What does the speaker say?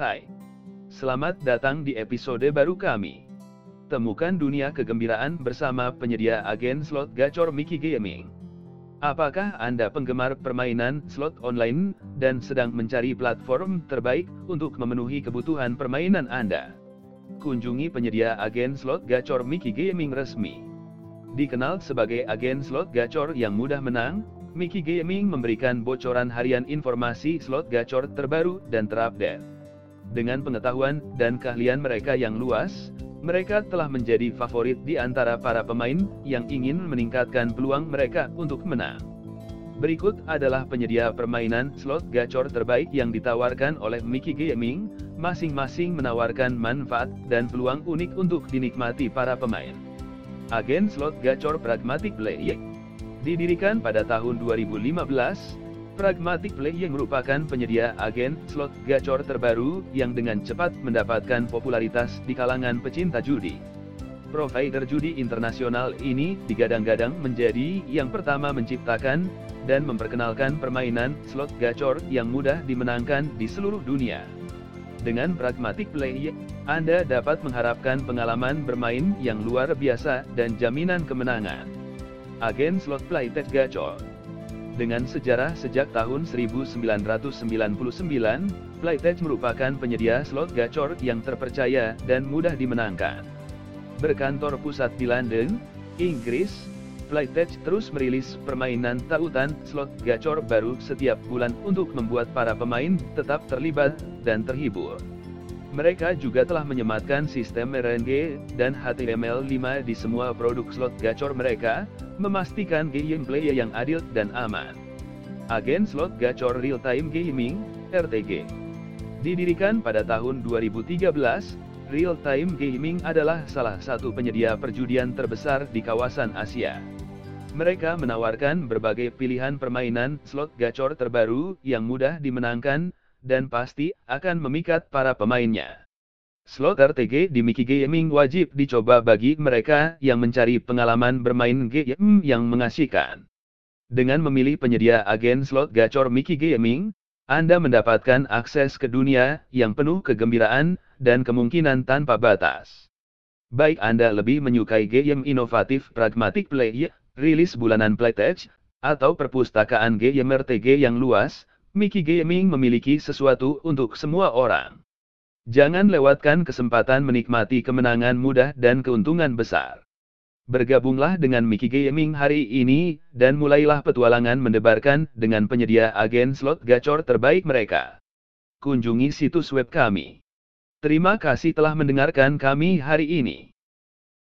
Hai. Selamat datang di episode baru kami. Temukan dunia kegembiraan bersama penyedia agen slot gacor Mickey Gaming. Apakah Anda penggemar permainan slot online dan sedang mencari platform terbaik untuk memenuhi kebutuhan permainan Anda? Kunjungi penyedia agen slot gacor Mickey Gaming resmi. Dikenal sebagai agen slot gacor yang mudah menang, Mickey Gaming memberikan bocoran harian informasi slot gacor terbaru dan terupdate. Dengan pengetahuan dan keahlian mereka yang luas, mereka telah menjadi favorit di antara para pemain yang ingin meningkatkan peluang mereka untuk menang. Berikut adalah penyedia permainan slot gacor terbaik yang ditawarkan oleh Mickey Gaming, masing-masing menawarkan manfaat dan peluang unik untuk dinikmati para pemain. Agen slot gacor Pragmatic Play Didirikan pada tahun 2015, Pragmatic Play yang merupakan penyedia agen slot gacor terbaru yang dengan cepat mendapatkan popularitas di kalangan pecinta judi. Provider judi internasional ini digadang-gadang menjadi yang pertama menciptakan dan memperkenalkan permainan slot gacor yang mudah dimenangkan di seluruh dunia. Dengan Pragmatic Play, Anda dapat mengharapkan pengalaman bermain yang luar biasa dan jaminan kemenangan agen slot playtech gacor. Dengan sejarah sejak tahun 1999, Playtech merupakan penyedia slot gacor yang terpercaya dan mudah dimenangkan. Berkantor pusat di London, Inggris, Playtech terus merilis permainan tautan slot gacor baru setiap bulan untuk membuat para pemain tetap terlibat dan terhibur. Mereka juga telah menyematkan sistem RNG dan HTML5 di semua produk slot gacor mereka, memastikan gameplay yang adil dan aman. Agen Slot Gacor Real Time Gaming, RTG Didirikan pada tahun 2013, Real Time Gaming adalah salah satu penyedia perjudian terbesar di kawasan Asia. Mereka menawarkan berbagai pilihan permainan slot gacor terbaru yang mudah dimenangkan, dan pasti akan memikat para pemainnya. Slot RTG di Mickey Gaming wajib dicoba bagi mereka yang mencari pengalaman bermain game yang mengasihkan. Dengan memilih penyedia agen slot gacor Mickey Gaming, Anda mendapatkan akses ke dunia yang penuh kegembiraan dan kemungkinan tanpa batas. Baik Anda lebih menyukai game inovatif Pragmatic Play, rilis bulanan Playtech, atau perpustakaan game RTG yang luas, Mickey Gaming memiliki sesuatu untuk semua orang. Jangan lewatkan kesempatan menikmati kemenangan mudah dan keuntungan besar. Bergabunglah dengan Mickey Gaming hari ini, dan mulailah petualangan mendebarkan dengan penyedia agen slot gacor terbaik mereka. Kunjungi situs web kami. Terima kasih telah mendengarkan kami hari ini.